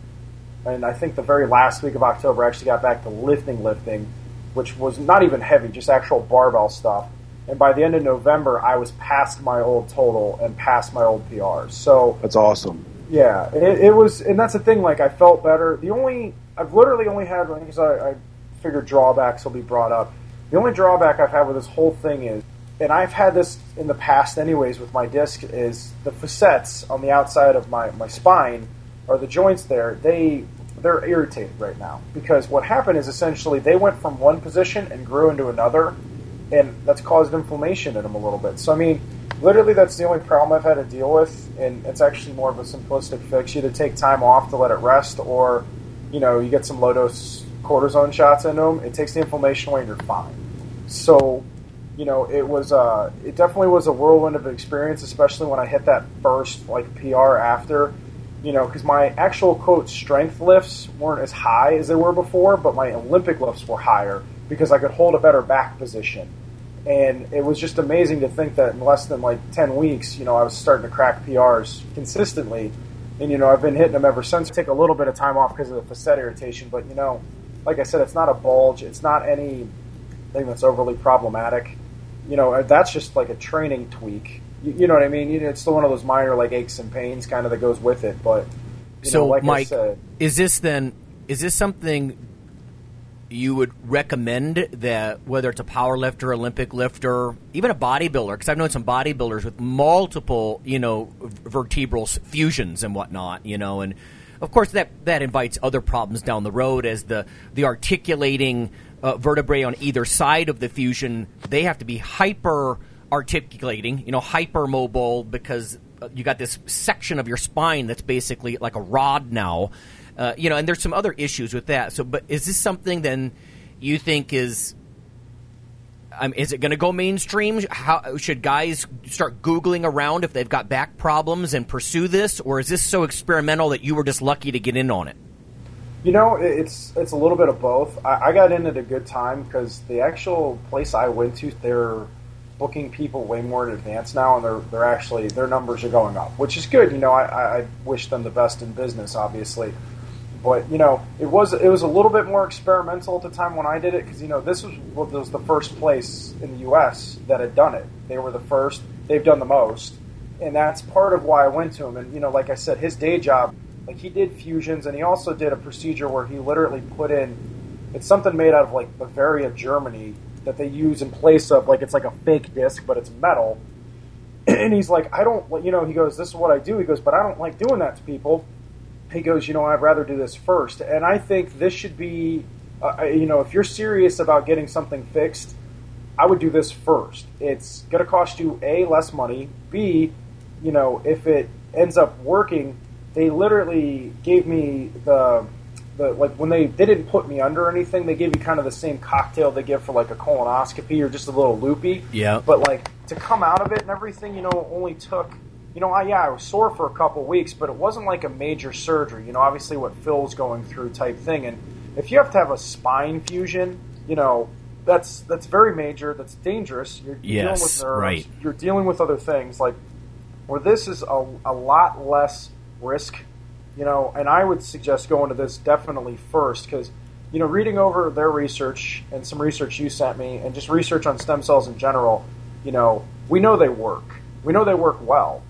and I think the very last week of October, I actually got back to lifting, lifting, which was not even heavy, just actual barbell stuff. And by the end of November, I was past my old total and past my old PRs. So That's awesome. yeah, it, it was, and that's the thing. Like I felt better. The only I've literally only had because I, I figured drawbacks will be brought up. The only drawback I've had with this whole thing is, and I've had this in the past anyways with my disc, is the facets on the outside of my, my spine or the joints there. They they're irritated right now because what happened is essentially they went from one position and grew into another, and that's caused inflammation in them a little bit. So I mean, literally that's the only problem I've had to deal with, and it's actually more of a simplistic fix. You either take time off to let it rest, or you know you get some low dose cortisone shots into them. It takes the inflammation away, and you're fine. So you know it was uh, it definitely was a whirlwind of experience, especially when I hit that first like PR after. You know, because my actual quote strength lifts weren't as high as they were before, but my Olympic lifts were higher because I could hold a better back position. And it was just amazing to think that in less than like 10 weeks you know i was starting to crack prs consistently. And you know i've been hitting them ever since. I take a little bit of time off because of the facet irritation but you know like i said it's not a bulge. It's not anything that's overly problematic you know uh, that's just like a training tweak. You, you know what i mean? You know, it's still one of those minor like aches and pains kind of that goes with it but you so know, like I mike said, is this then is this something you would recommend that whether it's a power lifter, Olympic lifter, even a bodybuilder, because I've known some bodybuilders with multiple, you know, vertebral fusions and whatnot, you know, and of course that that invites other problems down the road as the the articulating uh, vertebrae on either side of the fusion they have to be hyper articulating, you know, hypermobile because uh, you got this section of your spine that's basically like a rod now. Uh, you know, and there's some other issues with that. So, but is this something then you think is um, is it going to go mainstream? How should guys start googling around if they've got back problems and pursue this, or is this so experimental that you were just lucky to get in on it? You know, it's it's a little bit of both. I, I got in at a good time because the actual place I went to, they're booking people way more in advance now, and they're they're actually their numbers are going up, which is good. You know, I, I wish them the best in business, obviously, but you know, it was it was a little bit more experimental at the time when I did it because you know this was was the first place in the U.S. that had done it. They were the first. They've done the most, and that's part of why I went to him. And you know, like I said, his day job, like he did fusions, and he also did a procedure where he literally put in. It's something made out of like Bavaria, Germany, that they use in place of like it's like a fake disc, but it's metal. And he's like, I don't, you know, he goes, this is what I do. He goes, but I don't like doing that to people he goes, you know, I'd rather do this first. And I think this should be, uh, you know, if you're serious about getting something fixed, I would do this first. It's going to cost you A, less money, B, you know, if it ends up working, they literally gave me the, the like when they, they didn't put me under anything, they gave you kind of the same cocktail they give for like a colonoscopy or just a little loopy. Yeah. But like to come out of it and everything, you know, only took you know, I, yeah, I was sore for a couple weeks, but it wasn't like a major surgery. You know, obviously what Phil's going through type thing. And if you have to have a spine fusion, you know, that's that's very major. That's dangerous. You're dealing Yes, with nerves. right. You're dealing with other things. Like where this is a, a lot less risk. You know, and I would suggest going to this definitely first because you know, reading over their research and some research you sent me, and just research on stem cells in general, you know, we know they work. We know they work well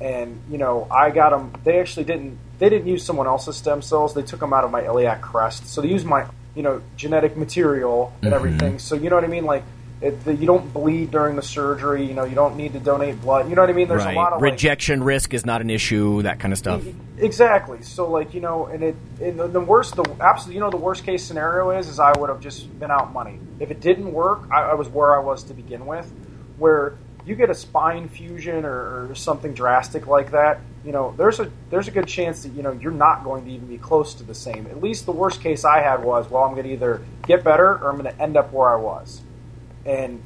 and you know I got them. They actually didn't. They didn't use someone else's stem cells. They took them out of my iliac crest. So they used my you know genetic material and Mhm. everything. So you know what I mean. Like it, the, you don't bleed during the surgery. You know you don't need to donate blood. You know what I mean. There's right. a lot of like, Rejection risk is not an issue. That kind of stuff. Exactly. So like you know, and it and the, the worst, the absolute, you know, the worst case scenario is is I would have just been out money. If it didn't work, I, I was where I was to begin with. Where you get a spine fusion or, or something drastic like that, you know, there's a there's a good chance that you know you're not going to even be close to the same. At least the worst case I had was, well, I'm going to either get better or I'm going to end up where I was, and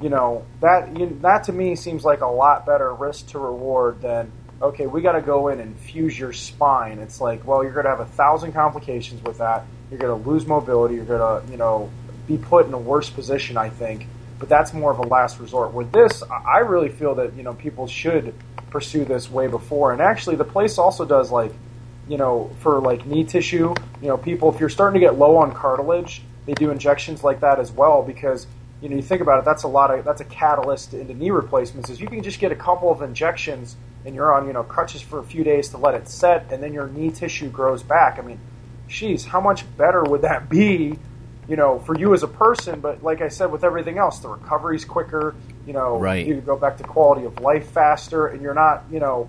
you know that you, that to me seems like a lot better risk to reward than okay, we got to go in and fuse your spine. It's like, well, you're going to have a thousand complications with that. You're going to lose mobility. You're going to, you know, be put in a worse position, I think. But that's more of a last resort. With this, I I really feel that, you know, people should pursue this way before. And actually, the place also does like you know, for like knee tissue, you know, people if you're starting to get low on cartilage, they do injections like that as well because you know you think about it, that's a lot of that's a catalyst into knee replacements. Is you can just get a couple of injections and you're on you know crutches for a few days to let it set, and then your knee tissue grows back. I mean, geez, how much better would that be? You know, for you as a person, but like I said, with everything else, the recovery's quicker. You know, right. you go back to quality of life faster, and you're not, you know,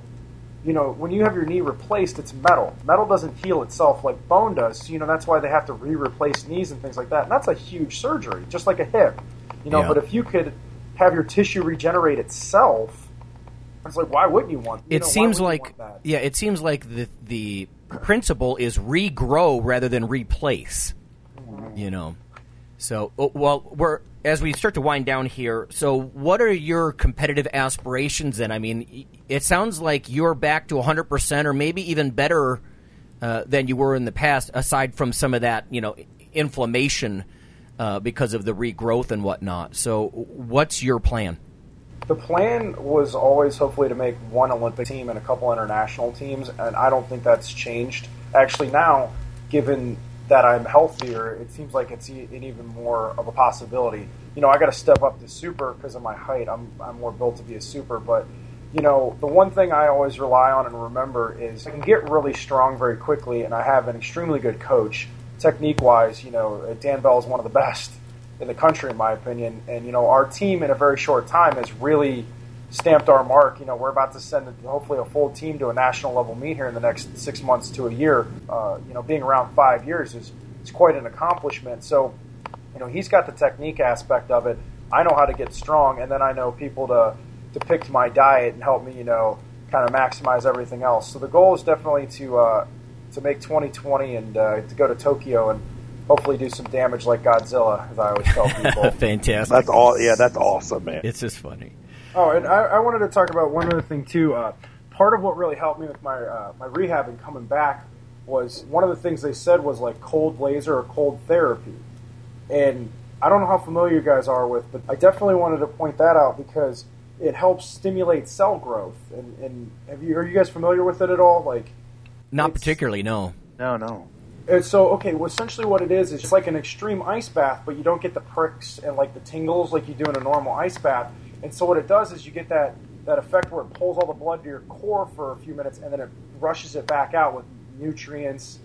you know, when you have your knee replaced, it's metal. Metal doesn't heal itself like bone does. So, you know, that's why they have to re-replace knees and things like that. And that's a huge surgery, just like a hip. You know, Yeah. but if you could have your tissue regenerate itself, it's like, why wouldn't you want? You it know, seems like that? yeah, it seems like the the principle is regrow rather than replace. You know, so oh, well, we're as we start to wind down here. So, what are your competitive aspirations? Then, I mean, it sounds like you're back to 100 percent, or maybe even better uh, than you were in the past. Aside from some of that, you know, inflammation uh, because of the regrowth and whatnot. So, what's your plan? The plan was always hopefully to make one Olympic team and a couple international teams, and I don't think that's changed. Actually, now, given that I'm healthier, it seems like it's an even more of a possibility. You know, I got to step up to super because of my height. I'm I'm more built to be a super, but you know, the one thing I always rely on and remember is I can get really strong very quickly, and I have an extremely good coach. Technique wise, you know, Dan Bell is one of the best in the country, in my opinion. And you know, our team in a very short time has really stamped our mark. You know, we're about to send hopefully a full team to a national level meet here in the next six months to a year. Uh, you know, being around five years is is quite an accomplishment. So, you know, he's got the technique aspect of it. I know how to get strong, and then I know people to pick my diet and help me, you know, kind of maximize everything else. So the goal is definitely to uh, to make 2020 and uh, to go to Tokyo and hopefully do some damage like Godzilla, as I always tell people. Fantastic. That's all. Yeah, that's awesome, man. It's just funny. Oh, and I, I wanted to talk about one other thing too. Uh, part of what really helped me with my uh, my rehab and coming back was one of the things they said was like cold laser or cold therapy, and I don't know how familiar you guys are with, but I definitely wanted to point that out because it helps stimulate cell growth. And, and have you are you guys familiar with it at all? Like, Not It's- particularly, no. No, no. and so okay, well, essentially what it is is it's like an extreme ice bath, but you don't get the pricks and like the tingles like you do in a normal ice bath. And so what it does is you get that that effect where it pulls all the blood to your core for a few minutes, and then it rushes it back out with nutrients.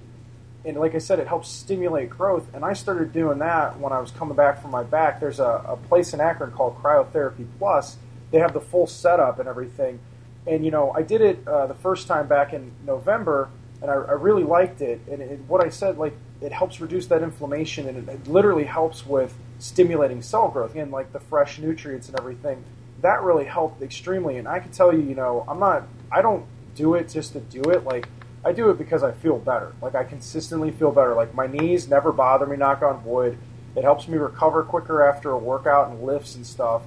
And like I said, it helps stimulate growth. And I started doing that when I was coming back from my back. There's a, a place in Akron called Cryotherapy Plus. They have the full setup and everything. And you know, I did it uh, the first time back in November, and I, I really liked it. And it, what I said, like, it helps reduce that inflammation, and it, it literally helps with stimulating cell growth. Again, like the fresh nutrients and everything. That really helped extremely. And I can tell you, you know, I'm not, I don't do it just to do it. Like, I do it because I feel better. Like, I consistently feel better. Like, my knees never bother me, knock on wood. It helps me recover quicker after a workout and lifts and stuff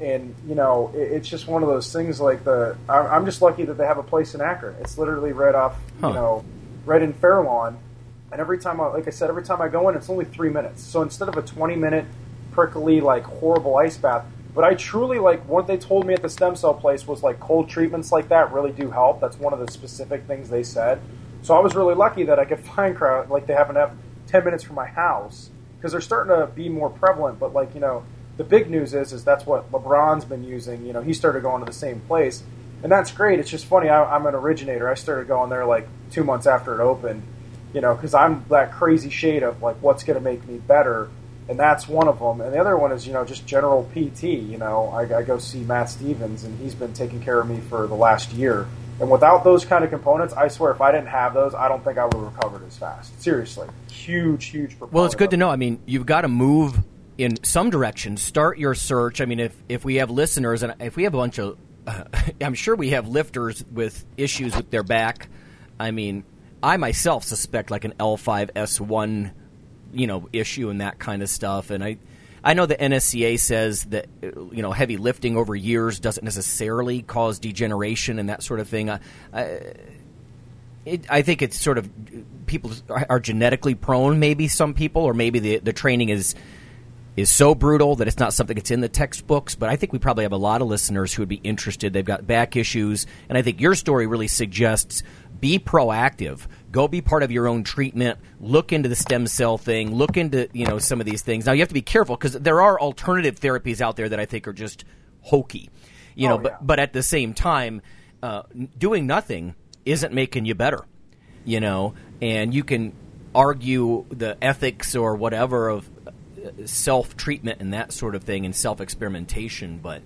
and you know it, it's just one of those things like the I'm, I'm just lucky that they have a place in Akron. It's literally right off Huh. you know right in Fairlawn. And every time I like I said every time I go in it's only three minutes. So instead of a 20 minute prickly like horrible ice bath but I truly like what they told me at the stem cell place was like cold treatments like that really do help. That's one of the specific things they said. So I was really lucky that I could find crowd like they happen to have 10 minutes from my house because they're starting to be more prevalent but like you know the big news is is that's what LeBron's been using. You know, he started going to the same place, and that's great. It's just funny. I, I'm an originator. I started going there like two months after it opened. You know, because I'm that crazy shade of like what's going to make me better, and that's one of them. And the other one is you know just general PT. You know, I, I go see Matt Stevens, and he's been taking care of me for the last year. And without those kind of components, I swear, if I didn't have those, I don't think I would have recovered as fast. Seriously, huge, huge. Well, it's good to know. know. I mean, you've got to move in some direction. Start your search. I mean, if if we have listeners and if we have a bunch of, uh, I'm sure we have lifters with issues with their back. I mean, I myself suspect like an L5S1, you know, issue and that kind of stuff. And I, I know the NSCA says that you know heavy lifting over years doesn't necessarily cause degeneration and that sort of thing. I, I, it, I think it's sort of people are- are genetically prone. Maybe some people, or maybe the the training is is so brutal that it's not something that's in the textbooks. But I think we probably have a lot of listeners who would be interested. They've got back issues, and I think your story really suggests be proactive. Go be part of your own treatment. Look into the stem cell thing. Look into you know some of these things. Now you have to be careful because there are alternative therapies out there that I think are just hokey. You know, Oh, but but at the same time, uh, doing nothing isn't making you better. You know, and you can argue the ethics or whatever of self treatment and that sort of thing and self experimentation, but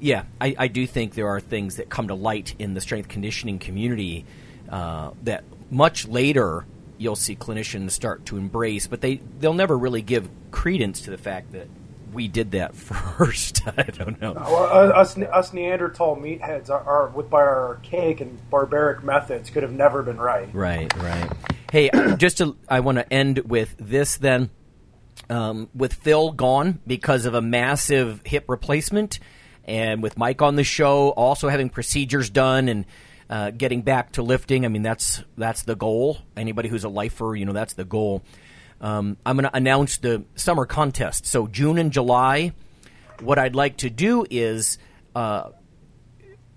yeah, I, I do think there are things that come to light in the strength conditioning community uh, that much later you'll see clinicians start to embrace, but they they'll never really give credence to the fact that we did that first. I don't know. Well, uh, us, us Neanderthal meatheads are, are with by our archaic and barbaric methods could have never been right. Right, right. Hey, just to, I want to end with this then. Um, with Phil gone because of a massive hip replacement, and with Mike on the show, also having procedures done and uh, getting back to lifting. I mean, that's that's the goal. Anybody who's a lifer, you know, that's the goal. Um, I'm going to announce the summer contest. So June and July. What I'd like to do is uh,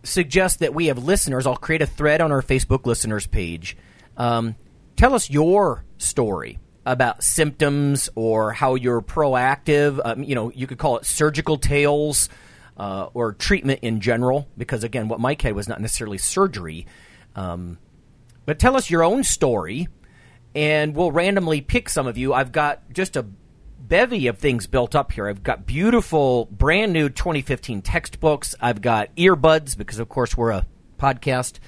suggest that we have listeners. I'll create a thread on our Facebook listeners page. Um, tell us your story about symptoms or how you're proactive. Um, you know, you could call it surgical tales uh, or treatment in general, because again, what Mike had was not necessarily surgery. Um, but tell us your own story, and we'll randomly pick some of you. I've got just a bevy of things built up here. I've got beautiful, brand new 2015 textbooks. I've got earbuds because, of course, we're a podcast.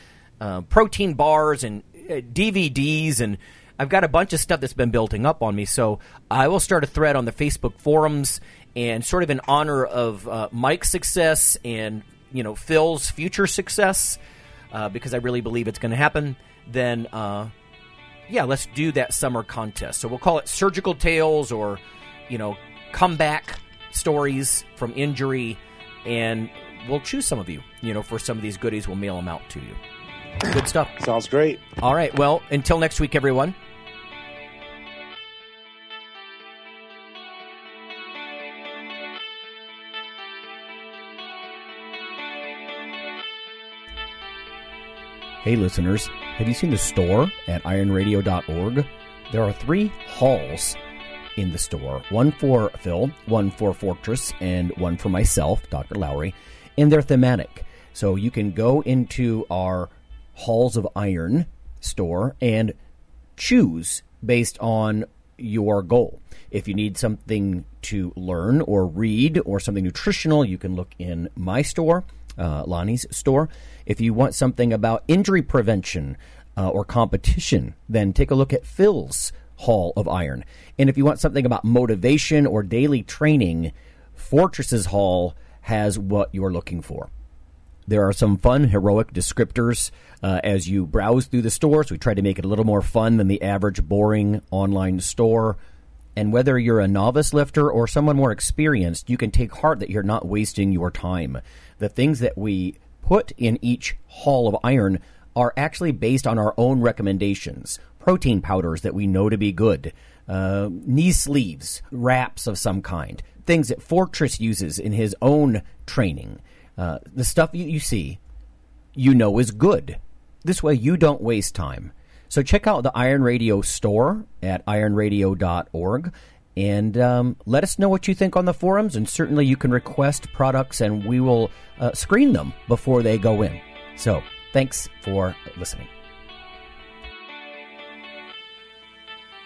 Uh, protein bars and uh, DVDs, and I've got a bunch of stuff that's been building up on me. So I will start a thread on the Facebook forums, and sort of in honor of uh, Mike's success and you know Phil's future success, uh, because I really believe it's going to happen. Then. Uh, yeah, let's do that summer contest. So we'll call it surgical tales or, you know, comeback stories from injury, and we'll choose some of you, you know, for some of these goodies. We'll mail them out to you. Good stuff. Sounds great. All right. Well, until next week, everyone. Hey, listeners, have you seen the store at ironradio.org? There are three halls in the store one for Phil, one for Fortress, and one for myself, Dr. Lowery, and they're thematic. So you can go into our Halls of Iron store and choose based on your goal. If you need something to learn or read or something nutritional, you can look in my store, uh, Lonnie's store. If you want something about injury prevention uh, or competition, then take a look at Phil's Hall of Iron. And if you want something about motivation or daily training, Fortress's Hall has what you're looking for. There are some fun, heroic descriptors uh, as you browse through the stores. We try to make it a little more fun than the average boring online store. And whether you're a novice lifter or someone more experienced, you can take heart that you're not wasting your time. The things that we put in each hall of iron are actually based on our own recommendations. Protein powders that we know to be good, uh, knee sleeves, wraps of some kind, things that Fortress uses in his own training. Uh, the stuff you, you see, you know is good. This way, you don't waste time. So check out the Iron Radio store at ironradio.org and um, let us know what you think on the forums. And certainly, you can request products, and we will uh, screen them before they go in. So, thanks for listening.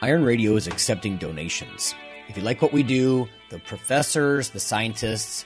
Iron Radio is accepting donations. If you like what we do, the professors, the scientists,